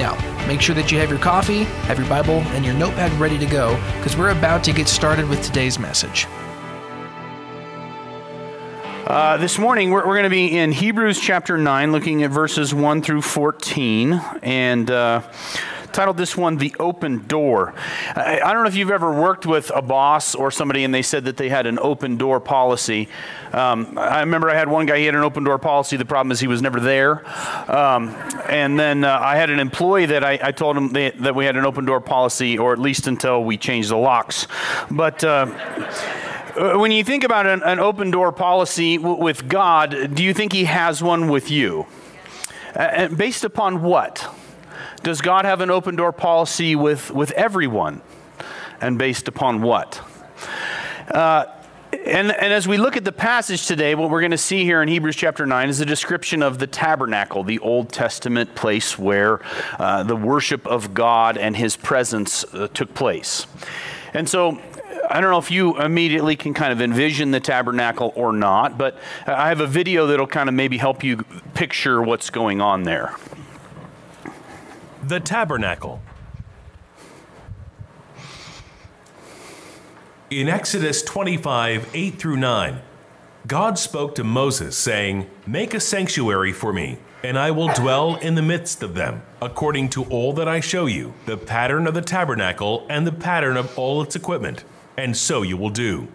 Now, make sure that you have your coffee, have your Bible, and your notepad ready to go because we're about to get started with today's message. Uh, this morning, we're, we're going to be in Hebrews chapter 9, looking at verses 1 through 14. And. Uh, titled this one The Open Door. I, I, don't know if you've ever worked with a boss or somebody and they said that they had an open door policy. Um, I remember I had one guy, he had an open door policy. The problem is he was never there. Um, and then uh, I had an employee that I, I told him that we had an open door policy, or at least until we changed the locks. But. Uh, when you think about an, an open door policy w- with God, do you think He has one with you? Uh, based upon what? Does God have an open door policy with, with everyone? And based upon what? Uh, and, and as we look at the passage today, what we're going to see here in Hebrews chapter 9 is a description of the tabernacle, the Old Testament place where uh, the worship of God and his presence uh, took place. And so I don't know if you immediately can kind of envision the tabernacle or not, but I have a video that'll kind of maybe help you picture what's going on there. The Tabernacle. In Exodus 25, 8 through 9, God spoke to Moses, saying, Make a sanctuary for me, and I will dwell in the midst of them, according to all that I show you, the pattern of the tabernacle and the pattern of all its equipment. And so you will do.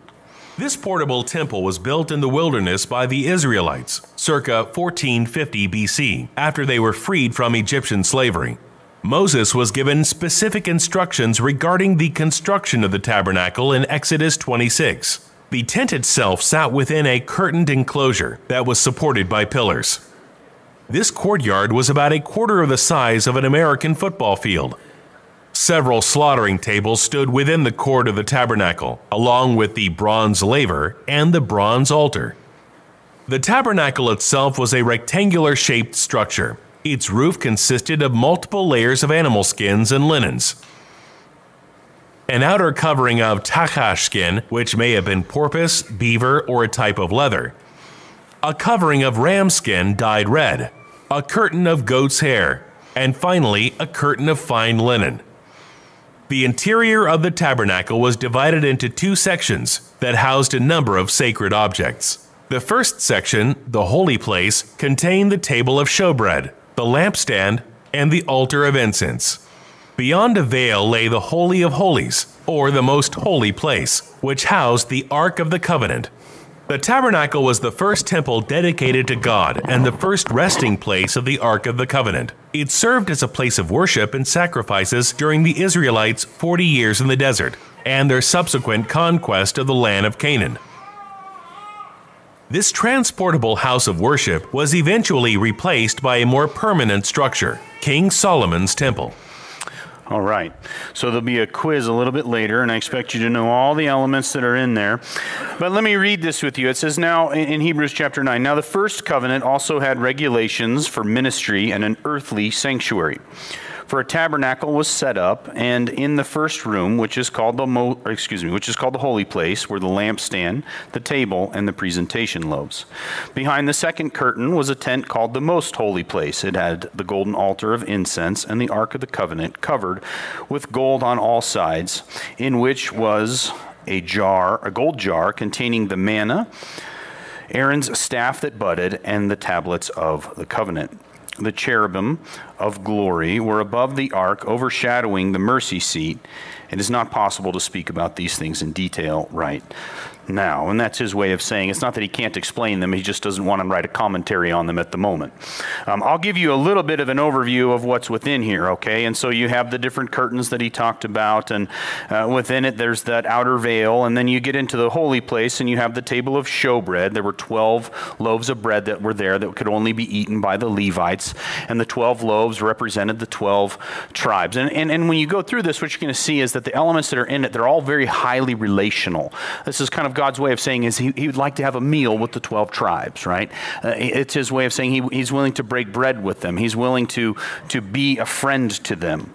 This portable temple was built in the wilderness by the Israelites, circa 1450 BC, after they were freed from Egyptian slavery. Moses was given specific instructions regarding the construction of the tabernacle in Exodus 26. The tent itself sat within a curtained enclosure that was supported by pillars. This courtyard was about a quarter of the size of an American football field. Several slaughtering tables stood within the court of the tabernacle, along with the bronze laver and the bronze altar. The tabernacle itself was a rectangular shaped structure its roof consisted of multiple layers of animal skins and linens. An outer covering of tachash skin, which may have been porpoise, beaver, or a type of leather. A covering of ram skin dyed red. A curtain of goat's hair. And finally, a curtain of fine linen. The interior of the tabernacle was divided into two sections that housed a number of sacred objects. The first section, the holy place, contained the table of showbread, the lampstand, and the altar of incense. Beyond a veil lay the Holy of Holies, or the most holy place, which housed the Ark of the Covenant. The tabernacle was the first temple dedicated to God and the first resting place of the Ark of the Covenant. It served as a place of worship and sacrifices during the Israelites' 40 years in the desert and their subsequent conquest of the land of Canaan. This transportable house of worship was eventually replaced by a more permanent structure, King Solomon's Temple. All right. So there'll be a quiz a little bit later, and I expect you to know all the elements that are in there. But let me read this with you. It says now in Hebrews chapter 9 Now the first covenant also had regulations for ministry and an earthly sanctuary. For a tabernacle was set up, and in the first room, which is called the mo- excuse me, which is called the holy place, were the lampstand, the table, and the presentation loaves. Behind the second curtain was a tent called the most holy place. It had the golden altar of incense and the ark of the covenant covered with gold on all sides, in which was a jar, a gold jar containing the manna, Aaron's staff that budded, and the tablets of the covenant the cherubim of glory were above the ark, overshadowing the mercy seat. It is not possible to speak about these things in detail right now. And that's his way of saying it's not that he can't explain them, he just doesn't want to write a commentary on them at the moment. Um, I'll give you a little bit of an overview of what's within here, okay? And so you have the different curtains that he talked about, and uh, within it there's that outer veil, and then you get into the holy place and you have the table of showbread. There were 12 loaves of bread that were there that could only be eaten by the Levites, and the 12 loaves loaves represented the 12 tribes. And, and, and when you go through this, what you're going to see is that the elements that are in it, they're all very highly relational. This is kind of God's way of saying is he, he would like to have a meal with the 12 tribes, right? Uh, it's his way of saying he, he's willing to break bread with them. He's willing to, to be a friend to them.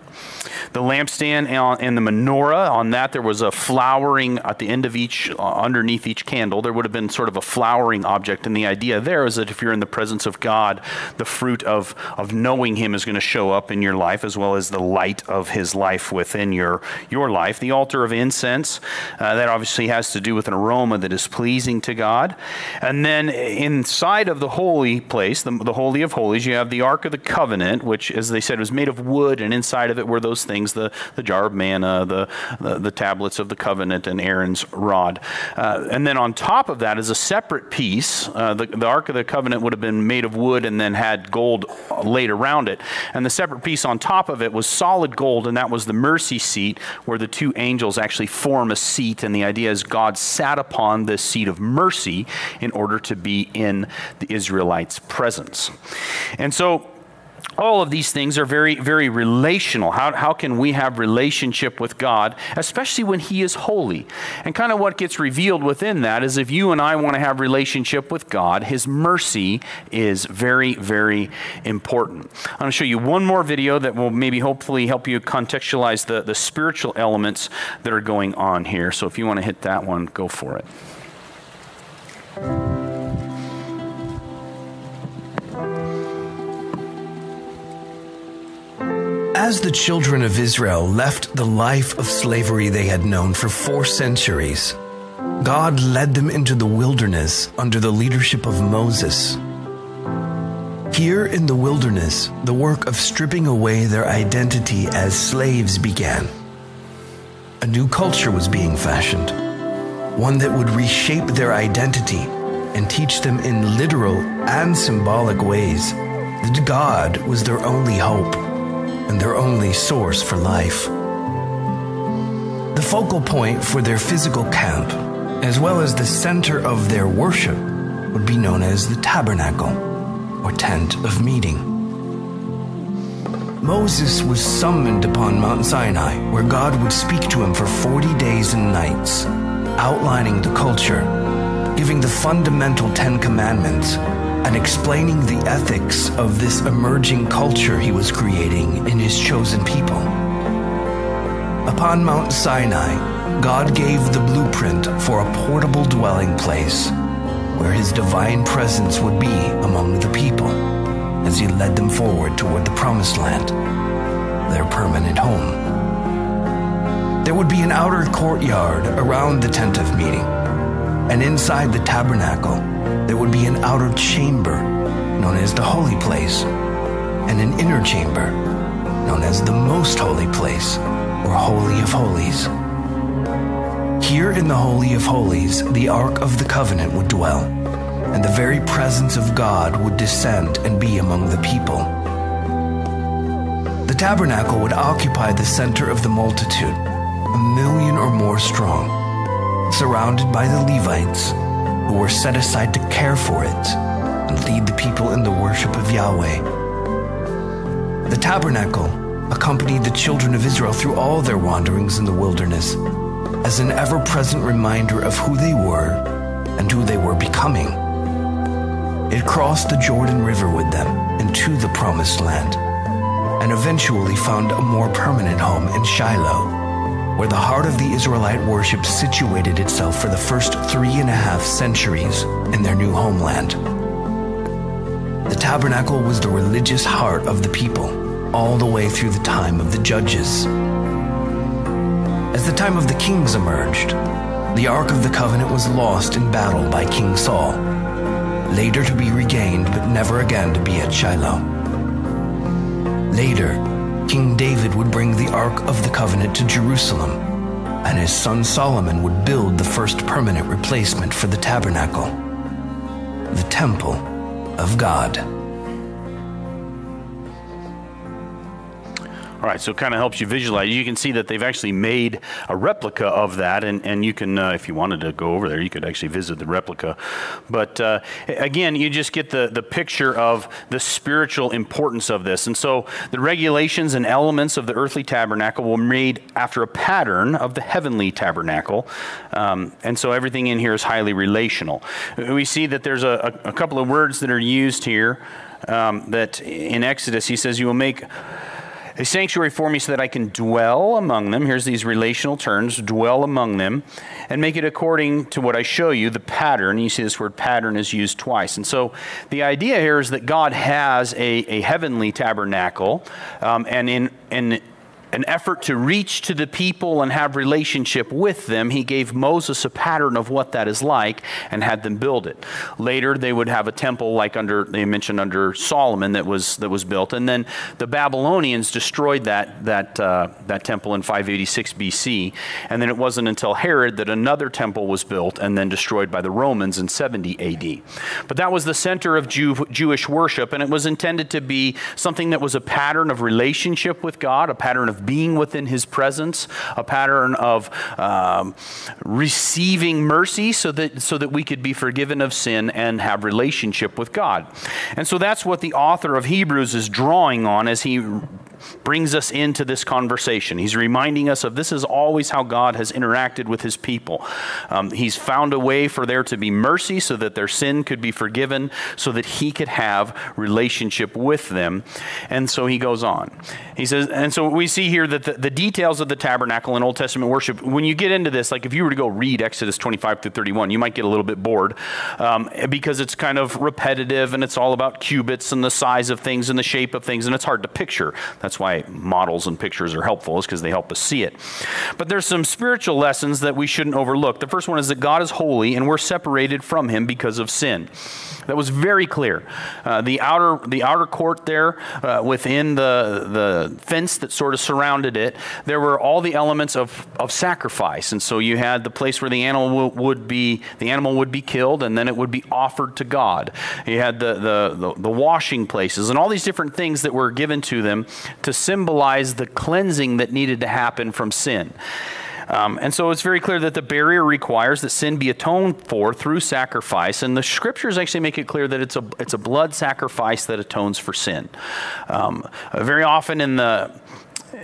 The lampstand and the menorah, on that there was a flowering at the end of each, uh, underneath each candle, there would have been sort of a flowering object. And the idea there is that if you're in the presence of God, the fruit of, of knowing Him is going to show up in your life, as well as the light of His life within your, your life. The altar of incense, uh, that obviously has to do with an aroma that is pleasing to God. And then inside of the holy place, the, the Holy of Holies, you have the Ark of the Covenant, which, as they said, was made of wood, and inside of it were those things the, the jar of manna, the, the, the tablets of the covenant, and Aaron's rod. Uh, and then on top of that is a separate piece. Uh, the, the Ark of the Covenant would have been made of wood and then had gold laid around it. And the separate piece on top of it was solid gold, and that was the mercy seat where the two angels actually form a seat. And the idea is God sat upon this seat of mercy in order to be in the Israelites' presence. And so all of these things are very, very relational. How, how can we have relationship with God, especially when He is holy? And kind of what gets revealed within that is if you and I want to have relationship with God, His mercy is very, very important. I'm going to show you one more video that will maybe hopefully help you contextualize the, the spiritual elements that are going on here. So if you want to hit that one, go for it. As the children of Israel left the life of slavery they had known for four centuries, God led them into the wilderness under the leadership of Moses. Here in the wilderness, the work of stripping away their identity as slaves began. A new culture was being fashioned, one that would reshape their identity and teach them in literal and symbolic ways that God was their only hope and their only source for life. The focal point for their physical camp, as well as the center of their worship, would be known as the tabernacle, or tent of meeting. Moses was summoned upon Mount Sinai, where God would speak to him for 40 days and nights, outlining the culture, giving the fundamental Ten Commandments, and explaining the ethics of this emerging culture he was creating in his chosen people. Upon Mount Sinai, God gave the blueprint for a portable dwelling place where his divine presence would be among the people as he led them forward toward the promised land, their permanent home. There would be an outer courtyard around the tent of meeting, and inside the tabernacle, there would be an outer chamber known as the holy place, and an inner chamber known as the most holy place, or Holy of Holies. Here in the Holy of Holies, the Ark of the Covenant would dwell, and the very presence of God would descend and be among the people. The tabernacle would occupy the center of the multitude, a million or more strong, surrounded by the Levites who were set aside to care for it and lead the people in the worship of Yahweh. The tabernacle accompanied the children of Israel through all their wanderings in the wilderness as an ever present reminder of who they were and who they were becoming. It crossed the Jordan River with them into the Promised Land and eventually found a more permanent home in Shiloh where the heart of the Israelite worship situated itself for the first three and a half centuries in their new homeland. The tabernacle was the religious heart of the people all the way through the time of the judges. As the time of the kings emerged, the Ark of the Covenant was lost in battle by King Saul, later to be regained but never again to be at Shiloh. Later, King David would bring the Ark of the Covenant to Jerusalem, and his son Solomon would build the first permanent replacement for the tabernacle, the Temple of God. All right, so it kind of helps you visualize. You can see that they've actually made a replica of that, and, and you can, uh, if you wanted to go over there, you could actually visit the replica. But uh, again, you just get the, the picture of the spiritual importance of this. And so the regulations and elements of the earthly tabernacle were made after a pattern of the heavenly tabernacle. Um, and so everything in here is highly relational. We see that there's a, a couple of words that are used here. Um, that in Exodus, he says, You will make a sanctuary for me so that I can dwell among them. Here's these relational terms dwell among them, and make it according to what I show you, the pattern. You see this word pattern is used twice. And so the idea here is that God has a, a heavenly tabernacle, um, and in, in an effort to reach to the people and have relationship with them, he gave Moses a pattern of what that is like and had them build it. Later, they would have a temple like under they mentioned under Solomon that was that was built, and then the Babylonians destroyed that that uh, that temple in 586 BC, and then it wasn't until Herod that another temple was built and then destroyed by the Romans in 70 AD. But that was the center of Jew, Jewish worship, and it was intended to be something that was a pattern of relationship with God, a pattern of being within his presence, a pattern of um, receiving mercy so that, so that we could be forgiven of sin and have relationship with God. And so that's what the author of Hebrews is drawing on as he brings us into this conversation. He's reminding us of this is always how God has interacted with his people. Um, he's found a way for there to be mercy so that their sin could be forgiven, so that he could have relationship with them. And so he goes on. He says, and so we see here that the, the details of the tabernacle in Old Testament worship, when you get into this, like if you were to go read Exodus 25 through 31, you might get a little bit bored um, because it's kind of repetitive and it's all about cubits and the size of things and the shape of things, and it's hard to picture. That's that's why models and pictures are helpful, is because they help us see it. But there's some spiritual lessons that we shouldn't overlook. The first one is that God is holy and we're separated from him because of sin. That was very clear. Uh, the outer the outer court there, uh, within the the fence that sort of surrounded it, there were all the elements of, of sacrifice, and so you had the place where the animal would be the animal would be killed, and then it would be offered to God. You had the the, the, the washing places, and all these different things that were given to them to symbolize the cleansing that needed to happen from sin. Um, and so it's very clear that the barrier requires that sin be atoned for through sacrifice. And the scriptures actually make it clear that it's a, it's a blood sacrifice that atones for sin. Um, very often in the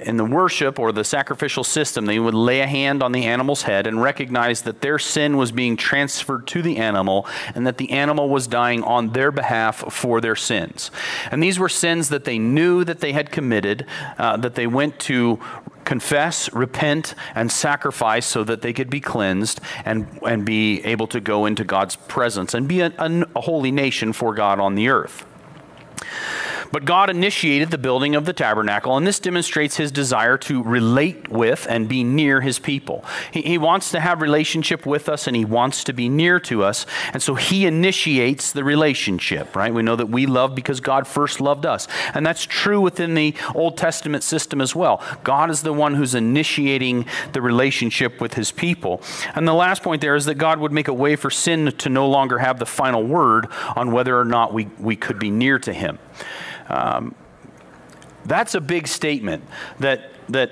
in the worship or the sacrificial system, they would lay a hand on the animal's head and recognize that their sin was being transferred to the animal and that the animal was dying on their behalf for their sins. And these were sins that they knew that they had committed, uh, that they went to confess, repent, and sacrifice so that they could be cleansed and, and be able to go into God's presence and be a, a holy nation for God on the earth. But God initiated the building of the tabernacle, and this demonstrates his desire to relate with and be near his people. He, he, wants to have relationship with us, and he wants to be near to us, and so he initiates the relationship, right? We know that we love because God first loved us, and that's true within the Old Testament system as well. God is the one who's initiating the relationship with his people. And the last point there is that God would make a way for sin to no longer have the final word on whether or not we, we could be near to him. Um, that's a big statement that, that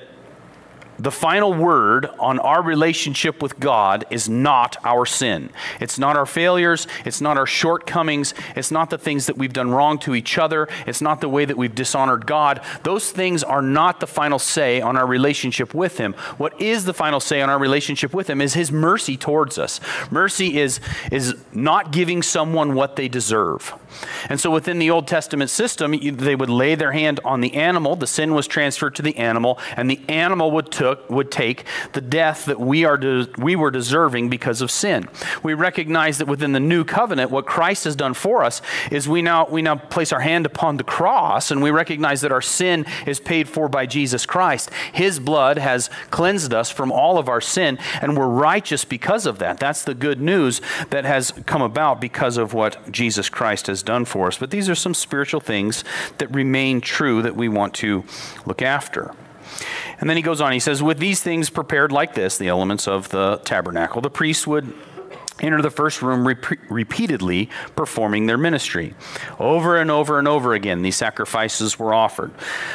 the final word on our relationship with God is not our sin. It's not our failures. It's not our shortcomings. It's not the things that we've done wrong to each other. It's not the way that we've dishonored God. Those things are not the final say on our relationship with Him. What is the final say on our relationship with Him is His mercy towards us. Mercy is, is not giving someone what they deserve. And so within the Old Testament system, they would lay their hand on the animal, the sin was transferred to the animal, and the animal would, took, would take the death that we, are de- we were deserving because of sin. We recognize that within the new covenant, what Christ has done for us is we now, we now place our hand upon the cross and we recognize that our sin is paid for by Jesus Christ. His blood has cleansed us from all of our sin, and we're righteous because of that. That's the good news that has come about because of what Jesus Christ has done for us. But these are some spiritual things that remain true that we want to look after. And then he goes on, he says, With these things prepared like this, the elements of the tabernacle, the priest would enter the first room rep- repeatedly performing their ministry. Over and over and over again, these sacrifices were offered.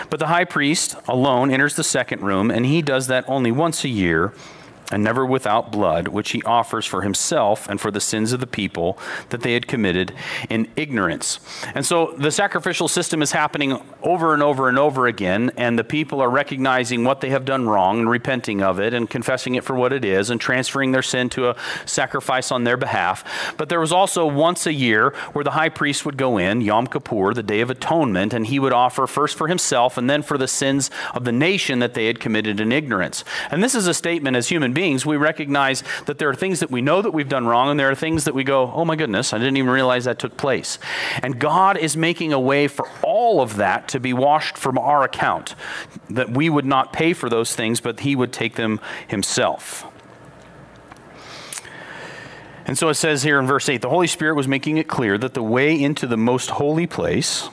But the high priest alone enters the second room, and he does that only once a year and never without blood, which he offers for himself and for the sins of the people that they had committed in ignorance. And so the sacrificial system is happening over and over and over again, and the people are recognizing what they have done wrong and repenting of it and confessing it for what it is and transferring their sin to a sacrifice on their behalf. But there was also once a year where the high priest would go in, Yom Kippur, the Day of Atonement, and he would offer first for himself and then for the sins of the nation that they had committed in ignorance. And this is a statement as human beings beings, we recognize that there are things that we know that we've done wrong, and there are things that we go, oh my goodness, I didn't even realize that took place. And God is making a way for all of that to be washed from our account, that we would not pay for those things, but He would take them Himself. And so it says here in verse 8 the Holy Spirit was making it clear that the way into the most holy place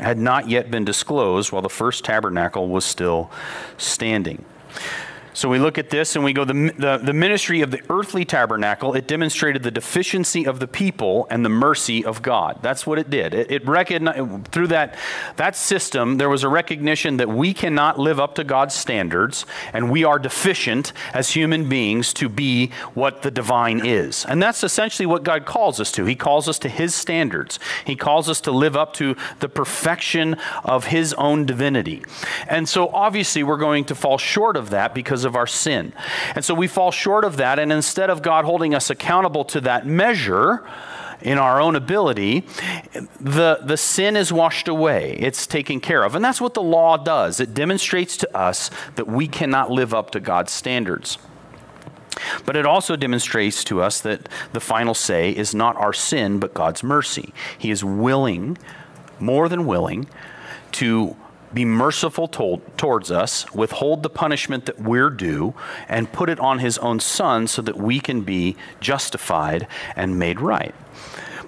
had not yet been disclosed while the first tabernacle was still standing. So we look at this and we go, the, the, the, ministry of the earthly tabernacle, it demonstrated the deficiency of the people and the mercy of God. That's what it did. It, it recognized, through that, that system, there was a recognition that we cannot live up to God's standards and we are deficient as human beings to be what the divine is. And that's essentially what God calls us to. He calls us to His standards, He calls us to live up to the perfection of His own divinity. And so obviously we're going to fall short of that because of our sin. And so we fall short of that, and instead of God holding us accountable to that measure, in our own ability, the, the sin is washed away. It's taken care of. And that's what the law does. It demonstrates to us that we cannot live up to God's standards. But it also demonstrates to us that the final say is not our sin, but God's mercy. He is willing, more than willing, to be merciful to- towards us, withhold the punishment that we're due, and put it on his own son so that we can be justified and made right.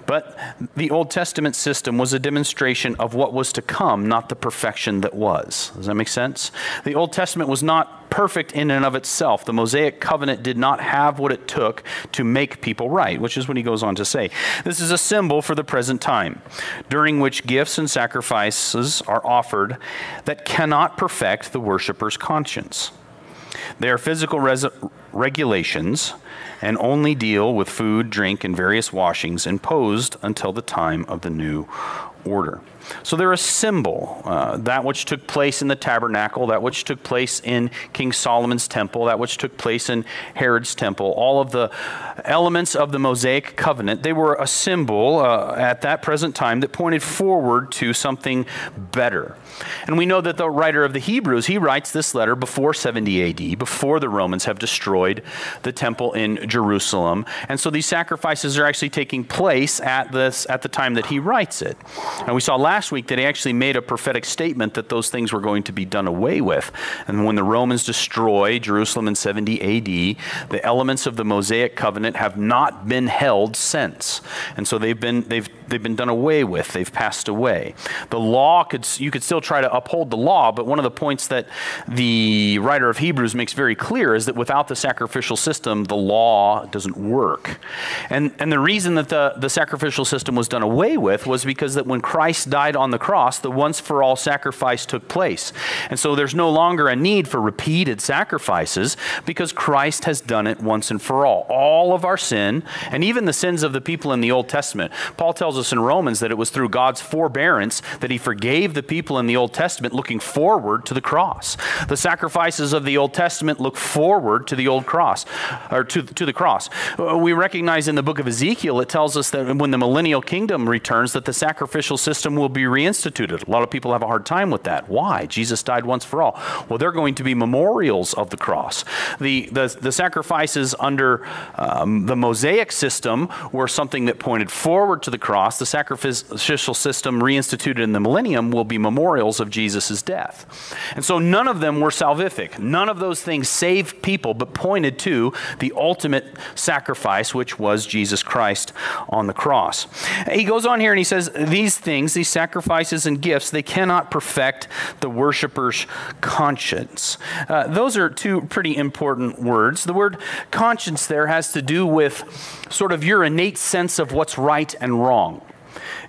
But the Old Testament system was a demonstration of what was to come, not the perfection that was. Does that make sense? The Old Testament was not perfect in and of itself. The Mosaic covenant did not have what it took to make people right, which is what he goes on to say. This is a symbol for the present time, during which gifts and sacrifices are offered that cannot perfect the worshiper's conscience. They are physical res- regulations and only deal with food, drink, and various washings imposed until the time of the new order. So they're a symbol. Uh, that which took place in the tabernacle, that which took place in King Solomon's temple, that which took place in Herod's temple, all of the elements of the Mosaic covenant, they were a symbol uh, at that present time that pointed forward to something better. And we know that the writer of the Hebrews, he writes this letter before 70 AD, before the Romans have destroyed the temple in Jerusalem. And so these sacrifices are actually taking place at this at the time that he writes it. And we saw last week that he actually made a prophetic statement that those things were going to be done away with. And when the Romans destroy Jerusalem in 70 AD, the elements of the Mosaic covenant have not been held since. And so they've been they've they've been done away with. They've passed away. The law could you could still try to uphold the law, but one of the points that the writer of Hebrews makes very clear is that without the sacrificial system, the law doesn't work. And and the reason that the, the sacrificial system was done away with was because that when Christ died on the cross, the once for all sacrifice took place. And so there's no longer a need for repeated sacrifices because Christ has done it once and for all. All of our sin, and even the sins of the people in the Old Testament. Paul tells us in Romans that it was through God's forbearance that he forgave the people in the Old Testament looking forward to the cross. The sacrifices of the Old Testament look forward to the old cross or to, to the cross. We recognize in the book of Ezekiel it tells us that when the millennial kingdom returns that the sacrificial system will be reinstituted. A lot of people have a hard time with that. Why? Jesus died once for all. Well, they're going to be memorials of the cross. The, the, the sacrifices under um, the Mosaic system were something that pointed forward to the cross. The sacrificial system reinstituted in the millennium will be memorials of Jesus' death. And so none of them were salvific. None of those things saved people, but pointed to the ultimate sacrifice, which was Jesus Christ on the cross. He goes on here and he says, These things, these sacrifices and gifts, they cannot perfect the worshiper's conscience. Uh, those are two pretty important words. The word conscience there has to do with sort of your innate sense of what's right and wrong.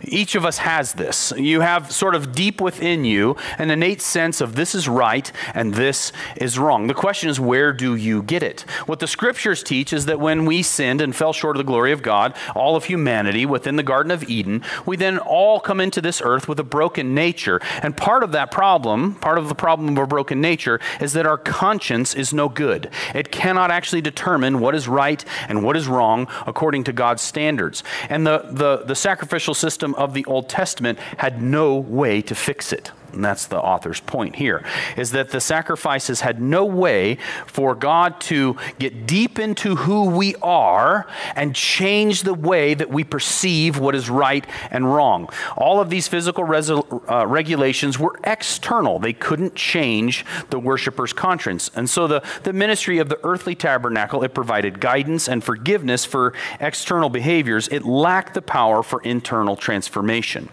Each of us has this. You have sort of deep within you an innate sense of this is right and this is wrong. The question is, where do you get it? What the scriptures teach is that when we sinned and fell short of the glory of God, all of humanity within the Garden of Eden, we then all come into this earth with a broken nature. And part of that problem, part of the problem of a broken nature, is that our conscience is no good. It cannot actually determine what is right and what is wrong according to God's standards. And the, the, the sacrificial system of the Old Testament had no way to fix it. And that's the author's point here, is that the sacrifices had no way for God to get deep into who we are and change the way that we perceive what is right and wrong. All of these physical uh, regulations were external, they couldn't change the worshiper's conscience. And so the, the ministry of the earthly tabernacle, it provided guidance and forgiveness for external behaviors, it lacked the power for internal transformation.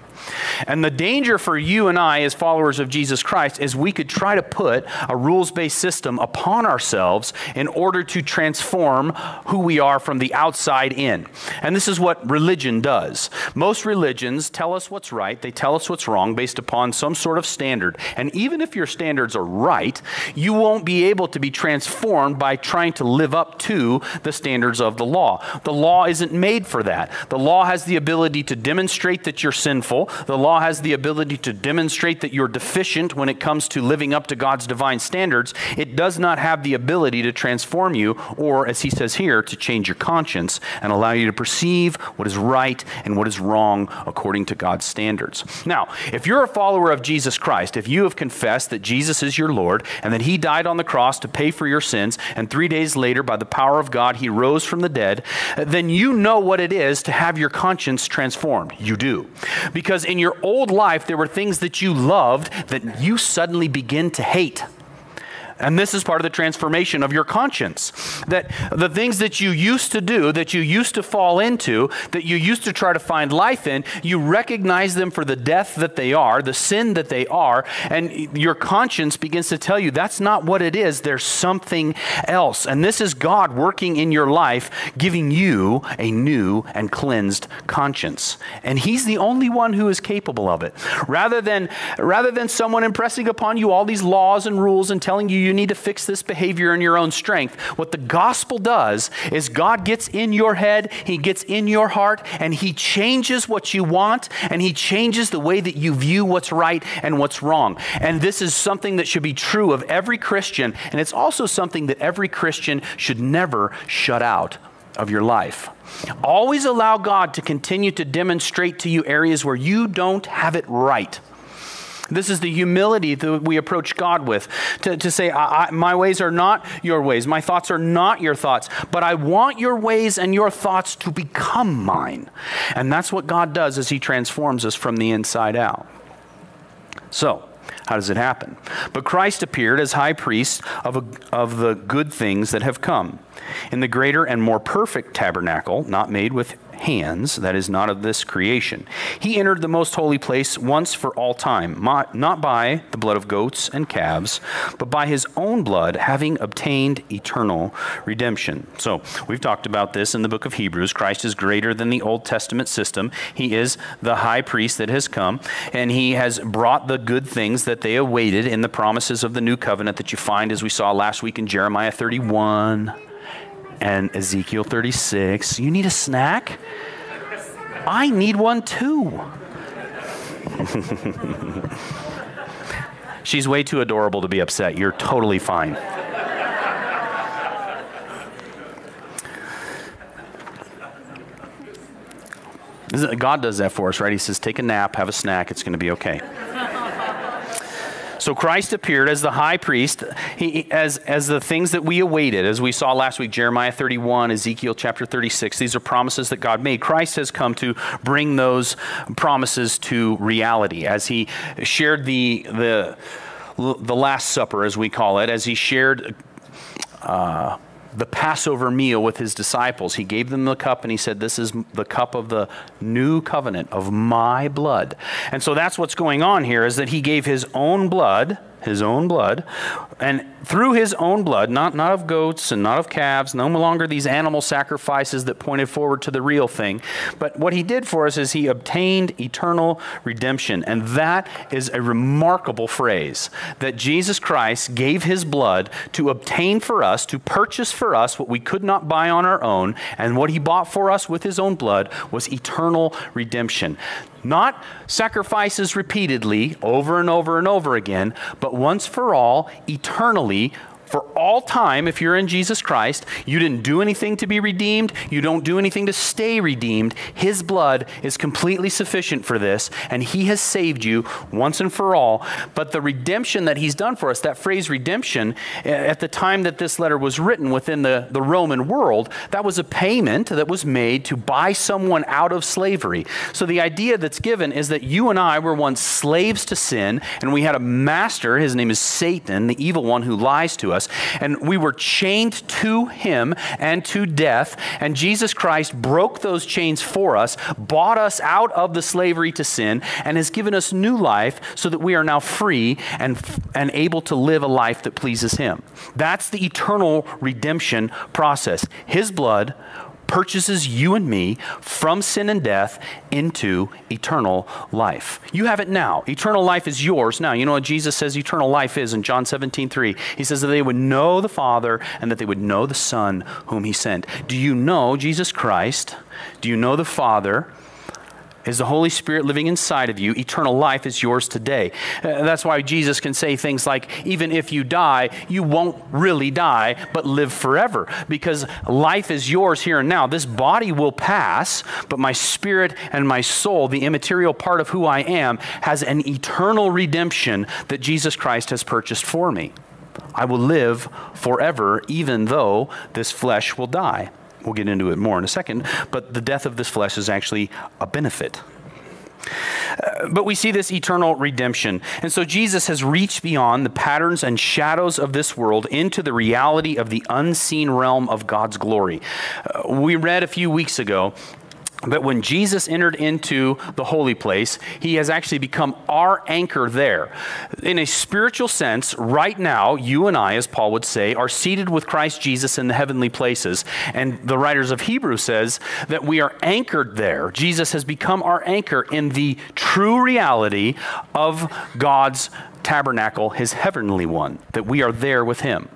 And the danger for you and I, as followers of Jesus Christ, is we could try to put a rules based system upon ourselves in order to transform who we are from the outside in. And this is what religion does. Most religions tell us what's right, they tell us what's wrong based upon some sort of standard. And even if your standards are right, you won't be able to be transformed by trying to live up to the standards of the law. The law isn't made for that. The law has the ability to demonstrate that you're sinful the law has the ability to demonstrate that you're deficient when it comes to living up to God's divine standards. It does not have the ability to transform you, or, as he says here, to change your conscience and allow you to perceive what is right and what is wrong according to God's standards. Now, if you're a follower of Jesus Christ, if you have confessed that Jesus is your Lord and that he died on the cross to pay for your sins, and three days later, by the power of God, he rose from the dead, then you know what it is to have your conscience transformed. You do. Because because in your old life, there were things that you loved that you suddenly begin to hate. And this is part of the transformation of your conscience. That the things that you used to do, that you used to fall into, that you used to try to find life in, you recognize them for the death that they are, the sin that they are, and your conscience begins to tell you that's not what it is. There's something else. And this is God working in your life, giving you a new and cleansed conscience. And He's the only one who is capable of it. Rather than, rather than someone impressing upon you all these laws and rules and telling you you need to fix this behavior in your own strength. What the gospel does is God gets in your head, He gets in your heart, and He changes what you want, and He changes the way that you view what's right and what's wrong. And this is something that should be true of every Christian, and it's also something that every Christian should never shut out of your life. Always allow God to continue to demonstrate to you areas where you don't have it right. This is the humility that we approach God with to, to say, I, I, My ways are not your ways, my thoughts are not your thoughts, but I want your ways and your thoughts to become mine. And that's what God does as He transforms us from the inside out. So, how does it happen? But Christ appeared as high priest of, a, of the good things that have come in the greater and more perfect tabernacle, not made with hands, that is, not of this creation. He entered the most holy place once for all time, not by the blood of goats and calves, but by his own blood, having obtained eternal redemption. So, we've talked about this in the book of Hebrews. Christ is greater than the Old Testament system. He is the high priest that has come, and he has brought the good things that they awaited in the promises of the new covenant that you find, as we saw last week in Jeremiah 31 and Ezekiel 36. You need a snack? I need one too. She's way too adorable to be upset. You're totally fine. God does that for us, right? He says, take a nap, have a snack, it's going to be okay. So Christ appeared as the high priest, he, as, as the things that we awaited, as we saw last week, Jeremiah 31, Ezekiel chapter 36. These are promises that God made. Christ has come to bring those promises to reality as he shared the, the, the Last Supper, as we call it, as he shared. Uh, the Passover meal with his disciples. He gave them the cup and he said, This is the cup of the new covenant of my blood. And so that's what's going on here is that he gave his own blood his own blood, and through his own blood, not, not of goats and not of calves, no longer these animal sacrifices that pointed forward to the real thing, but what he did for us is he obtained eternal redemption. And that is a remarkable phrase that Jesus Christ gave his blood to obtain for us, to purchase for us what we could not buy on our own, and what he bought for us with his own blood was eternal redemption. Not sacrifices repeatedly over and over and over again, but once for all, eternally, for all time if you're in Jesus Christ. You didn't do anything to be redeemed, you don't do anything to stay redeemed. His blood is completely sufficient for this, and He has saved you once and for all. But the redemption that He's done for us, that phrase redemption, at the time that this letter was written within the, the Roman world, that was a payment that was made to buy someone out of slavery. So the idea that's given is that you and I were once slaves to sin, and we had a master, his name is Satan, the evil one who lies to us us. And we were chained to him and to death. And Jesus Christ broke those chains for us, bought us out of the slavery to sin, and has given us new life so that we are now free and, and able to live a life that pleases him. That's the eternal redemption process. His blood purchases you and me from sin and death into eternal life. You have it now. Eternal life is yours now. You know what Jesus says eternal life is in John 17, 3? He says that they would know the Father and that they would know the Son whom He sent. Do you know Jesus Christ? Do you know the Father? Is the Holy Spirit living inside of you. Eternal life is yours today. Uh, that's why Jesus can say things like, even if you die, you won't really die, but live forever. Because life is yours here and now. This body will pass, but my spirit and my soul, the immaterial part of who I am, has an eternal redemption that Jesus Christ has purchased for me. I will live forever, even though this flesh will die. We'll get into it more in a second, but the death of this flesh is actually a benefit. Uh, but we see this eternal redemption. And so Jesus has reached beyond the patterns and shadows of this world into the reality of the unseen realm of God's glory. Uh, we read a few weeks ago but when Jesus entered into the holy place, he has actually become our anchor there. In a spiritual sense, right now, you and I, as Paul would say, are seated with Christ Jesus in the heavenly places. And the writers of Hebrews says that we are anchored there. Jesus has become our anchor in the true reality of God's tabernacle, his heavenly one, that we are there with him.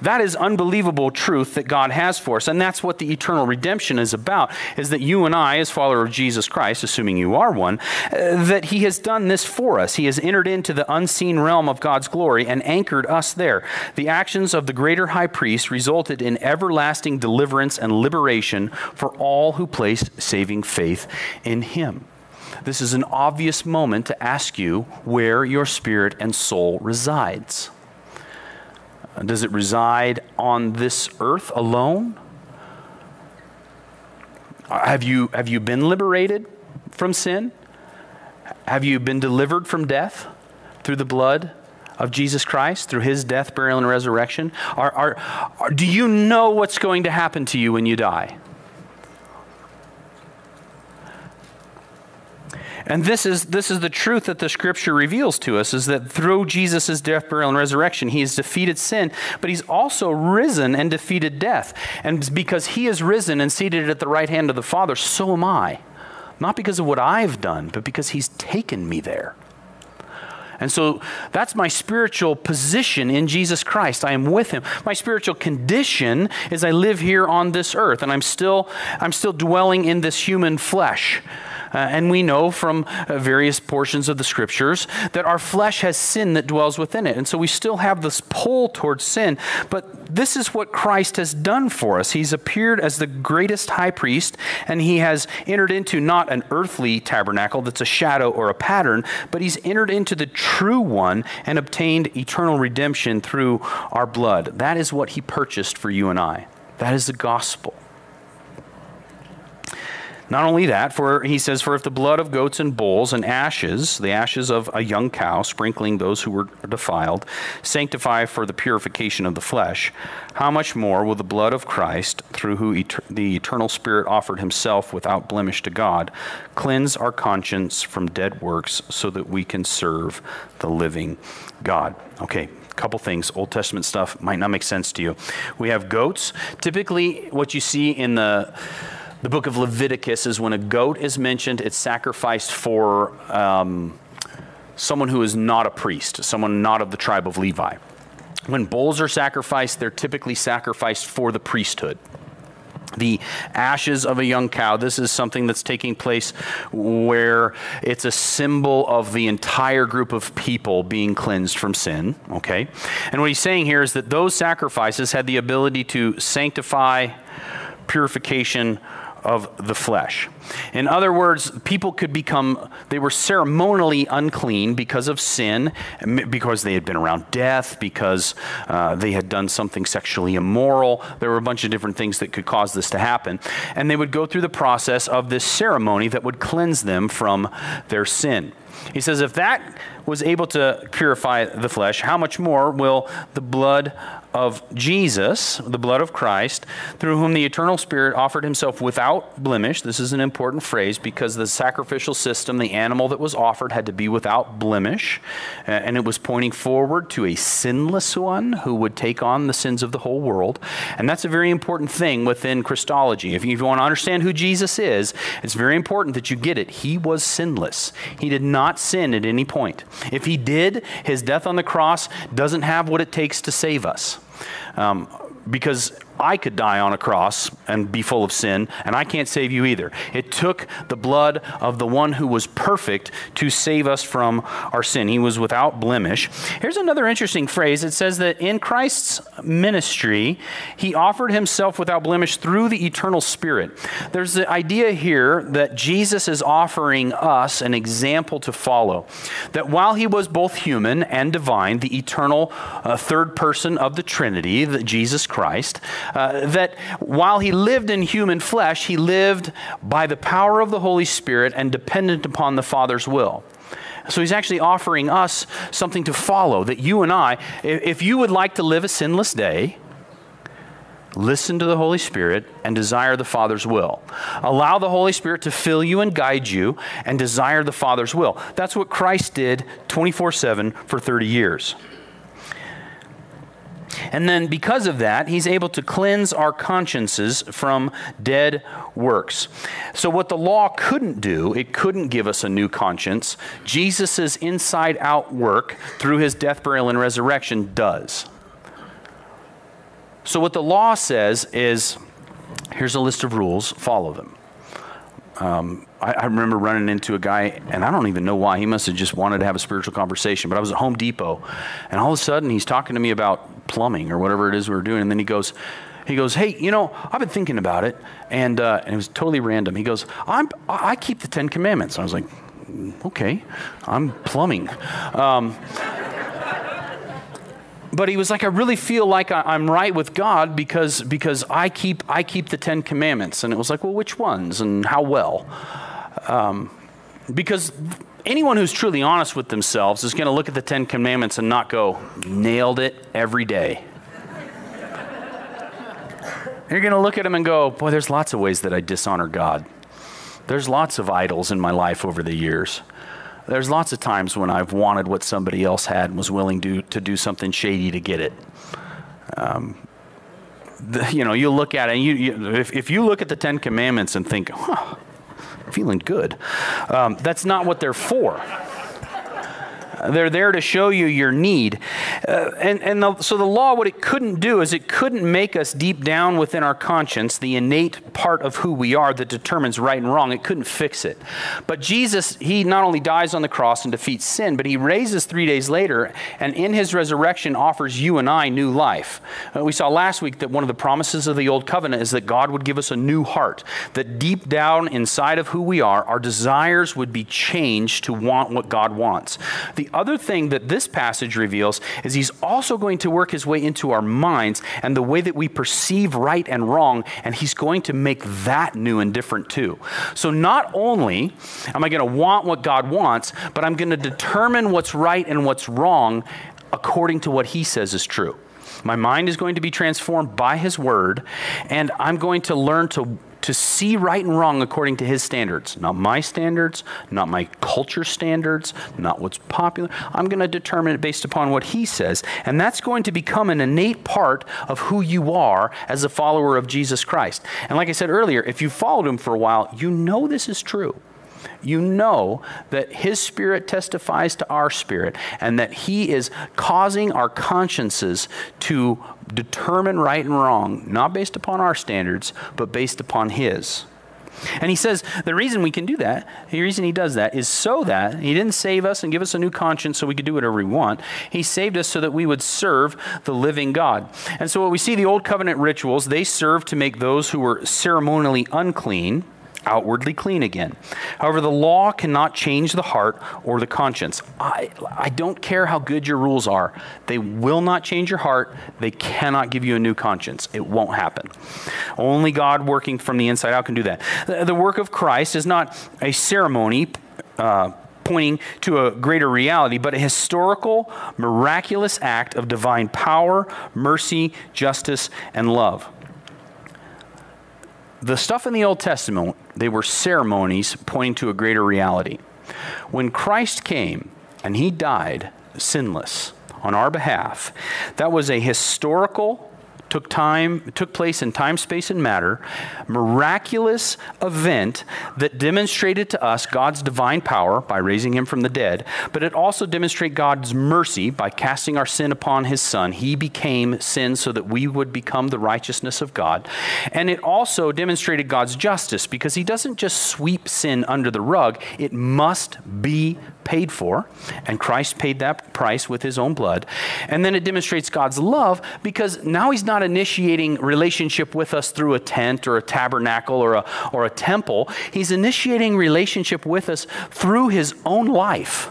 That is unbelievable truth that God has for us. And that's what the eternal redemption is about, is that you and I, as follower of Jesus Christ, assuming you are one, uh, that he has done this for us. He has entered into the unseen realm of God's glory and anchored us there. The actions of the greater high priest resulted in everlasting deliverance and liberation for all who placed saving faith in him. This is an obvious moment to ask you where your spirit and soul resides. Does it reside on this earth alone? Have you, have you been liberated from sin? Have you been delivered from death through the blood of Jesus Christ, through his death, burial, and resurrection? Are, are, are, do you know what's going to happen to you when you die? And this is, this is the truth that the scripture reveals to us is that through Jesus' death, burial, and resurrection, he has defeated sin, but he's also risen and defeated death. And because he is risen and seated at the right hand of the Father, so am I. Not because of what I've done, but because he's taken me there. And so that's my spiritual position in Jesus Christ. I am with him. My spiritual condition is I live here on this earth and I'm still I'm still dwelling in this human flesh. Uh, and we know from uh, various portions of the scriptures that our flesh has sin that dwells within it. And so we still have this pull towards sin. But this is what Christ has done for us. He's appeared as the greatest high priest, and he has entered into not an earthly tabernacle that's a shadow or a pattern, but he's entered into the true one and obtained eternal redemption through our blood. That is what he purchased for you and I. That is the gospel. Not only that, for he says, For if the blood of goats and bulls and ashes, the ashes of a young cow, sprinkling those who were defiled, sanctify for the purification of the flesh, how much more will the blood of Christ, through who et- the eternal Spirit offered himself without blemish to God, cleanse our conscience from dead works so that we can serve the living God? Okay, couple things old testament stuff might not make sense to you we have goats typically what you see in the the book of Leviticus is when a goat is mentioned, it's sacrificed for um, someone who is not a priest, someone not of the tribe of Levi. When bulls are sacrificed, they're typically sacrificed for the priesthood. The ashes of a young cow, this is something that's taking place where it's a symbol of the entire group of people being cleansed from sin, okay? And what he's saying here is that those sacrifices had the ability to sanctify, purification, of the flesh. In other words, people could become, they were ceremonially unclean because of sin, because they had been around death, because uh, they had done something sexually immoral. There were a bunch of different things that could cause this to happen. And they would go through the process of this ceremony that would cleanse them from their sin. He says, if that was able to purify the flesh, how much more will the blood of Jesus, the blood of Christ, through whom the eternal Spirit offered himself without blemish. This is an important phrase because the sacrificial system, the animal that was offered, had to be without blemish, uh, and it was pointing forward to a sinless one who would take on the sins of the whole world. And that's a very important thing within Christology. If you want to understand who Jesus is, it's very important that you get it. He was sinless, he did not sin at any point. If he did, his death on the cross doesn't have what it takes to save us. Um, because I could die on a cross and be full of sin, and I can't save you either. It took the blood of the one who was perfect to save us from our sin. He was without blemish. Here's another interesting phrase it says that in Christ's ministry, he offered himself without blemish through the eternal Spirit. There's the idea here that Jesus is offering us an example to follow. That while he was both human and divine, the eternal uh, third person of the Trinity, the Jesus Christ, uh, that while he lived in human flesh, he lived by the power of the Holy Spirit and dependent upon the Father's will. So he's actually offering us something to follow that you and I, if you would like to live a sinless day, listen to the Holy Spirit and desire the Father's will. Allow the Holy Spirit to fill you and guide you and desire the Father's will. That's what Christ did 24 7 for 30 years. And then, because of that, he's able to cleanse our consciences from dead works. So, what the law couldn't do, it couldn't give us a new conscience. Jesus' inside out work through his death, burial, and resurrection does. So, what the law says is here's a list of rules, follow them. Um, I, I, remember running into a guy, and I don't even know why. He must have just wanted to have a spiritual conversation. But I was at Home Depot, and all of a sudden he's talking to me about plumbing or whatever it is we were doing. And then he goes, he goes, hey, you know, I've been thinking about it, and, uh, and it was totally random. He goes, I'm, I keep the Ten Commandments. And I was like, okay, I'm plumbing. Um, but he was like, I really feel like I'm right with God because, because I, keep, I keep the Ten Commandments. And it was like, well, which ones and how well? Um, because anyone who's truly honest with themselves is going to look at the Ten Commandments and not go, nailed it every day. You're going to look at them and go, boy, there's lots of ways that I dishonor God. There's lots of idols in my life over the years. There's lots of times when I've wanted what somebody else had and was willing to, to do something shady to get it. Um, the, you know, you look at it, and you, you, if, if you look at the Ten Commandments and think, huh, feeling good, um, that's not what they're for. They're there to show you your need. Uh, and and the, so the law, what it couldn't do is it couldn't make us deep down within our conscience, the innate part of who we are that determines right and wrong. It couldn't fix it. But Jesus, he not only dies on the cross and defeats sin, but he raises three days later, and in his resurrection offers you and I new life. Uh, we saw last week that one of the promises of the old covenant is that God would give us a new heart, that deep down inside of who we are, our desires would be changed to want what God wants. The other thing that this passage reveals is he's also going to work his way into our minds and the way that we perceive right and wrong, and he's going to make that new and different too. So not only am I going to want what God wants, but I'm going to determine what's right and what's wrong according to what he says is true. My mind is going to be transformed by his word, and I'm going to learn to to see right and wrong according to his standards, not my standards, not my culture standards, not what's popular. I'm going to determine it based upon what he says. And that's going to become an innate part of who you are as a follower of Jesus Christ. And like I said earlier, if you followed him for a while, you know this is true you know that His Spirit testifies to our spirit and that He is causing our consciences to determine right and wrong, not based upon our standards, but based upon His. And he says the reason we can do that, the reason he does that, is so that he didn't save us and give us a new conscience so we could do whatever we want. He saved us so that we would serve the living God. And so, what we see the old covenant rituals, they serve to make those who were ceremonially unclean outwardly clean again. However, the law cannot change the heart or the conscience. I, I don't care how good your rules are, they will not change your heart. They cannot give you a new conscience. It won't happen. Only God working from the inside out can do that. The, the work of Christ is not a ceremony. Uh, pointing to a greater reality, but a historical, miraculous act of divine power, mercy, justice, and love the stuff in the Old Testament, they were ceremonies pointing to a greater reality. When Christ came and he died sinless on our behalf, that was a historical took time took place in time space and matter miraculous event that demonstrated to us God's divine power by raising him from the dead but it also demonstrated God's mercy by casting our sin upon his son. He became sin so that we would become the righteousness of God. And it also demonstrated God's justice because he doesn't just sweep sin under the rug. It must be paid for, and Christ paid that price with his own blood. And then it demonstrates God's love because now he's not initiating relationship with us through a tent or a tabernacle or a, or a temple. He's initiating relationship with us through his own life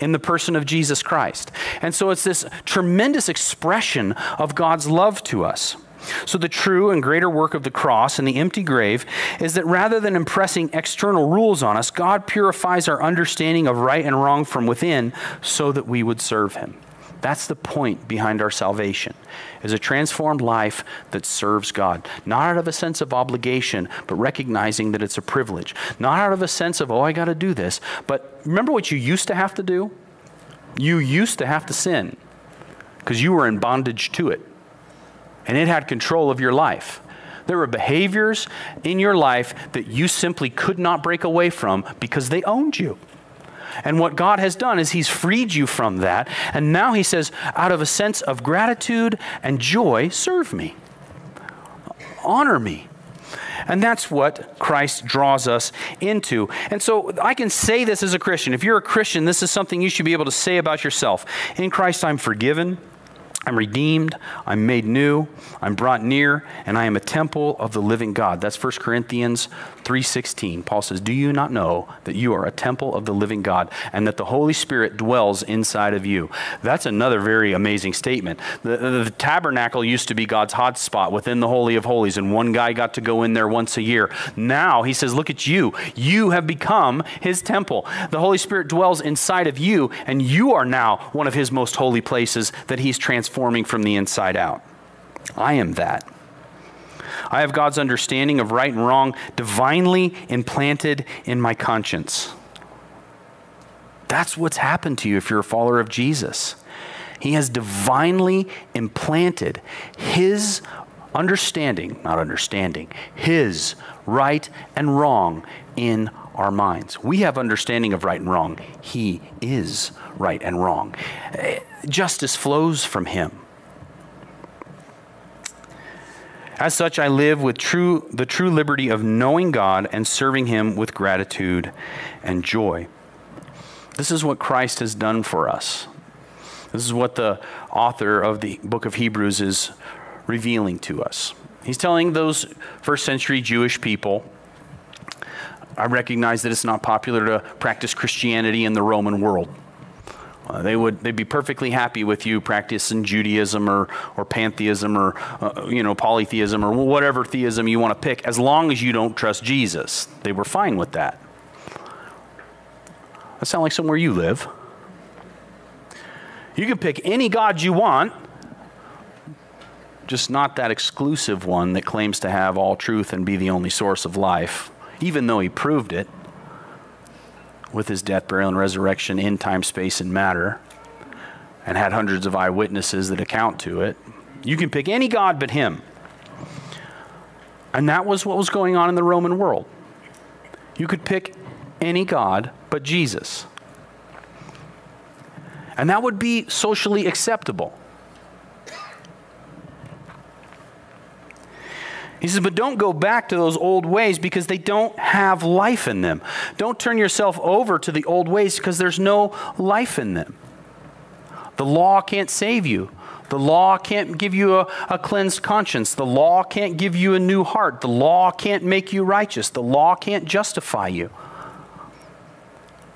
in the person of Jesus Christ. And so it's this tremendous expression of God's love to us. So, the true and greater work of the cross and the empty grave is that rather than impressing external rules on us, God purifies our understanding of right and wrong from within so that we would serve Him. That's the point behind our salvation. Is a transformed life that serves God, not out of a sense of obligation, but recognizing that it's a privilege. Not out of a sense of, oh, I got to do this, but remember what you used to have to do? You used to have to sin because you were in bondage to it and it had control of your life. There were behaviors in your life that you simply could not break away from because they owned you. And what God has done is He's freed you from that. And now He says, out of a sense of gratitude and joy, serve me, honor me. And that's what Christ draws us into. And so I can say this as a Christian. If you're a Christian, this is something you should be able to say about yourself. In Christ, I'm forgiven. I'm redeemed, I'm made new, I'm brought near, and I am a temple of the living God. That's 1 Corinthians 3:16. Paul says, "Do you not know that you are a temple of the living God and that the Holy Spirit dwells inside of you?" That's another very amazing statement. The, the, the tabernacle used to be God's hot spot within the holy of holies and one guy got to go in there once a year. Now he says, "Look at you. You have become his temple. The Holy Spirit dwells inside of you and you are now one of his most holy places that he's transforming from the inside out." I am that. I have God's understanding of right and wrong divinely implanted in my conscience. That's what's happened to you if you're a follower of Jesus. He has divinely implanted His understanding, not understanding, His right and wrong in our minds. We have understanding of right and wrong. He is right and wrong. Justice flows from Him. As such, I live with true, the true liberty of knowing God and serving Him with gratitude and joy. This is what Christ has done for us. This is what the author of the book of Hebrews is revealing to us. He's telling those first century Jewish people I recognize that it's not popular to practice Christianity in the Roman world. Uh, they would they'd be perfectly happy with you practicing Judaism or or pantheism or uh, you know polytheism or whatever theism you want to pick as long as you don't trust Jesus. They were fine with that. That sounds like somewhere you live. You can pick any god you want, just not that exclusive one that claims to have all truth and be the only source of life, even though he proved it with his death, burial, and resurrection in time, space, and matter, and had hundreds of eyewitnesses that account to it. You can pick any God but him. And that was what was going on in the Roman world. You could pick any God but Jesus. And that would be socially acceptable. He says, but don't go back to those old ways because they don't have life in them. Don't turn yourself over to the old ways because there's no life in them. The law can't save you. The law can't give you a, a, cleansed conscience. The law can't give you a new heart. The law can't make you righteous. The law can't justify you.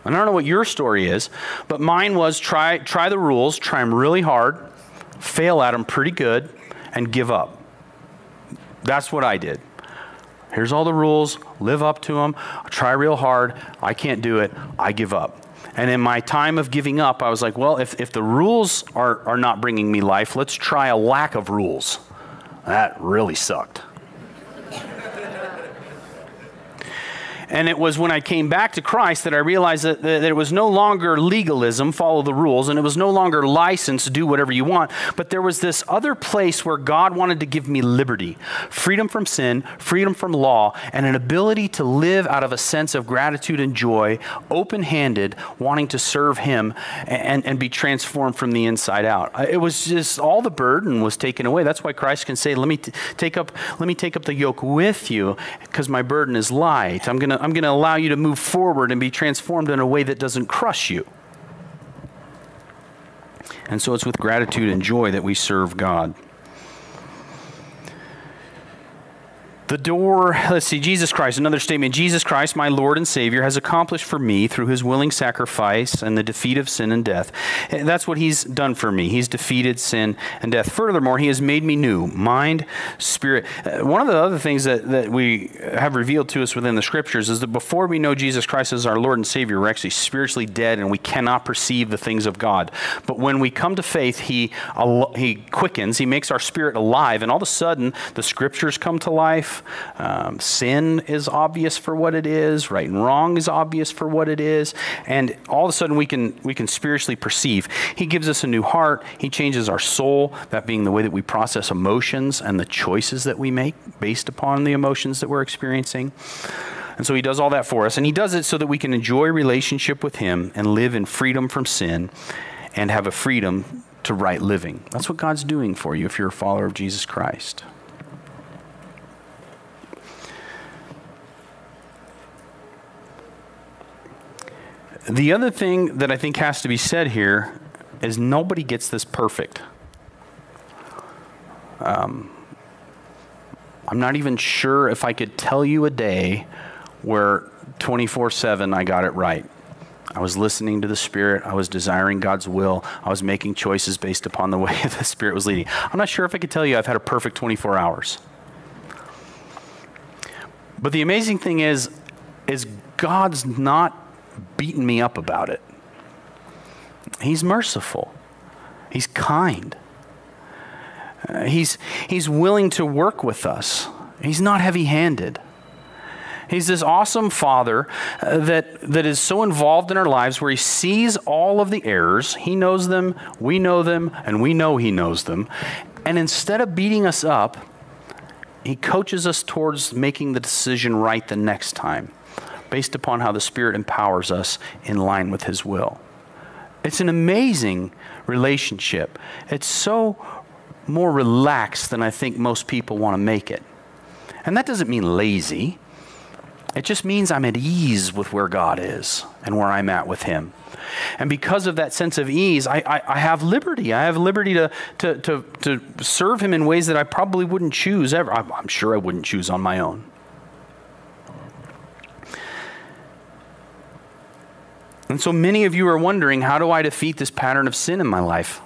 I don't know what your story is, but mine was try, try the rules, try them really hard, fail at them pretty good, and give up. That's what I did. Here's all the rules, live up to them, try real hard. I can't do it, I give up. And in my time of giving up, I was like, well, if, if the rules are, are not bringing me life, let's try a lack of rules. That really sucked. And it was when I came back to Christ that I realized that, that it was no longer legalism, follow the rules, and it was no longer license, do whatever you want, but there was this other place where God wanted to give me liberty freedom from sin, freedom from law, and an ability to live out of a sense of gratitude and joy, open handed, wanting to serve Him and, and be transformed from the inside out. Uh, it was just all the burden was taken away. That's why Christ can say, Let me, t- take, up, let me take up the yoke with you because my burden is light. I'm to I'm going to allow you to move forward and be transformed in a way that doesn't crush you. And so it's with gratitude and joy that we serve God. The door, let's see, Jesus Christ, another statement. Jesus Christ, my Lord and Savior, has accomplished for me through his willing sacrifice and the defeat of sin and death. That's what he's done for me. He's defeated sin and death. Furthermore, he has made me new mind, spirit. Uh, one of the other things that, that we have revealed to us within the scriptures is that before we know Jesus Christ as our Lord and Savior, we're actually spiritually dead and we cannot perceive the things of God. But when we come to faith, he, he quickens, he makes our spirit alive, and all of a sudden the scriptures come to life um, sin is obvious for what it is. Right and wrong is obvious for what it is. And all of a sudden, we can, we can spiritually perceive. He gives us a new heart. He changes our soul, that being the way that we process emotions and the choices that we make based upon the emotions that we're experiencing. And so he does all that for us. And he does it so that we can enjoy relationship with him and live in freedom from sin and have a freedom to right living. That's what God's doing for you if you're a follower of Jesus Christ. The other thing that I think has to be said here is nobody gets this perfect. Um, I'm not even sure if I could tell you a day where 24 7 I got it right. I was listening to the Spirit. I was desiring God's will. I was making choices based upon the way the Spirit was leading. I'm not sure if I could tell you I've had a perfect 24 hours. But the amazing thing is, is God's not beating me up about it. He's merciful, He's kind, uh, he's, he's willing to work with us, He's not heavy handed. He's this awesome father uh, that, that is so involved in our lives where he sees all of the errors. He knows them, we know them, and we know he knows them. And instead of beating us up, he coaches us towards making the decision right the next time based upon how the Spirit empowers us in line with His will. It's an amazing relationship. It's so more relaxed than I think most people want to make it. And that doesn't mean lazy. It just means I'm at ease with where God is and where I'm at with Him. And because of that sense of ease, I, I, I, have liberty. I have liberty to, to, to, to serve Him in ways that I probably wouldn't choose ever. I'm, I'm sure I wouldn't choose on my own. And so many of you are wondering how do I defeat this pattern of sin in my life?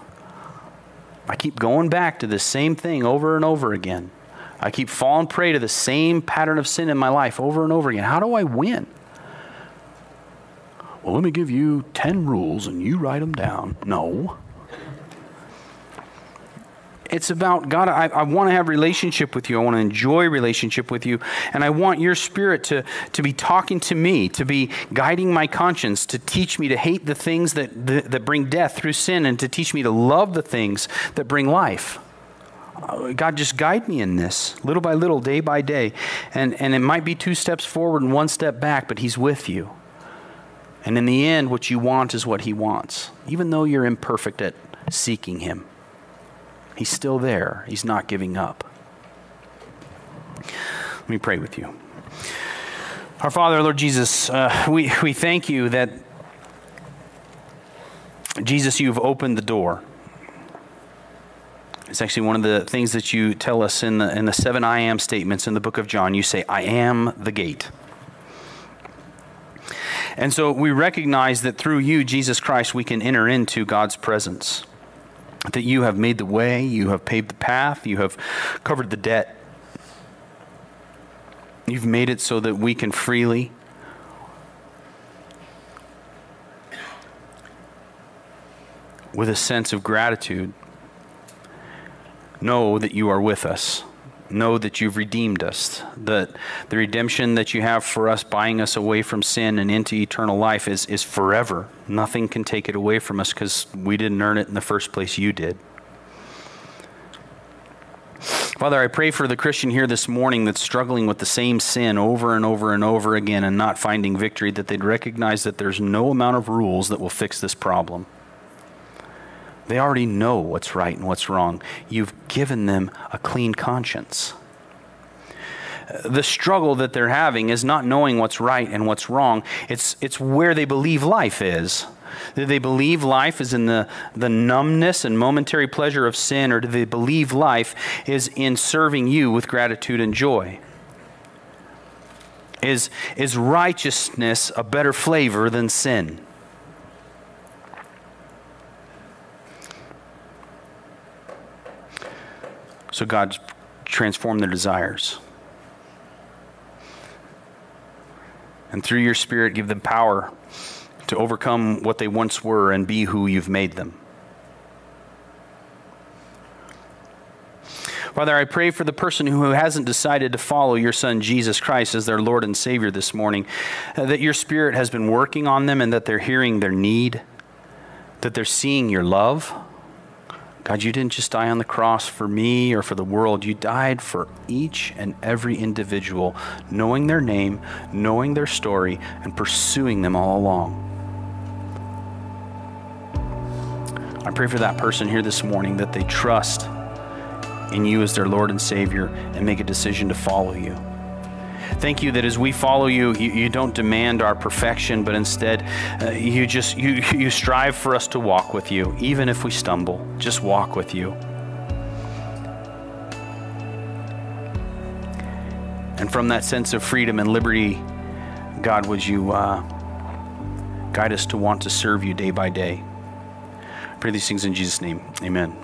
I keep going back to the same thing over and over again. I keep falling prey to the same pattern of sin in my life over and over again. How do I win? Well, let me give you 10 rules and you write them down. No. It's about God, I, I want to have relationship with you. I want to enjoy relationship with you. And I want your spirit to, to be talking to me, to be guiding my conscience, to teach me to hate the things that, that, that bring death through sin, and to teach me to love the things that bring life. God, just guide me in this, little by little, day by day. And, and it might be two steps forward and one step back, but He's with you. And in the end, what you want is what He wants, even though you're imperfect at seeking Him. He's still there, He's not giving up. Let me pray with you. Our Father, Lord Jesus, uh, we, we thank you that, Jesus, you've opened the door. It's actually one of the things that you tell us in the, in the seven I am statements in the book of John. You say, I am the gate. And so we recognize that through you, Jesus Christ, we can enter into God's presence. That you have made the way, you have paved the path, you have covered the debt. You've made it so that we can freely with a sense of gratitude know that you are with us know that you've redeemed us. That the redemption that you have for us, buying us away from sin and into eternal life, is, is forever. Nothing can take it away from us because we didn't earn it in the first place, you did. Father, I pray for the Christian here this morning that's struggling with the same sin over and over and over again and not finding victory, that they'd recognize that there's no amount of rules that will fix this problem. They already know what's right and what's wrong. You've given them a clean conscience. The struggle that they're having is not knowing what's right and what's wrong. It's, it's where they believe life is. Do they believe life is in the, the numbness and momentary pleasure of sin, or do they believe life is in serving you with gratitude and joy? Is, is righteousness a better flavor than sin? So God transform their desires. And through your Spirit, give them power to overcome what they once were and be who you've made them. Father, I pray for the person who hasn't decided to follow your Son, Jesus Christ, as their Lord and Savior this morning, that your Spirit has been working on them and that they're hearing their need, that they're seeing your love God, you didn't just die on the cross for me or for the world. You died for each and every individual, knowing their name, knowing their story, and pursuing them all along. I pray for that person here this morning that they trust in you as their Lord and Savior and make a decision to follow you. Thank you that as we follow you, you, you don't demand our perfection, but instead uh, you just you, you strive for us to walk with you, even if we stumble. Just walk with you. And from that sense of freedom and liberty, God, would you uh, guide us to want to serve you day by day? I pray these things in Jesus' name. Amen.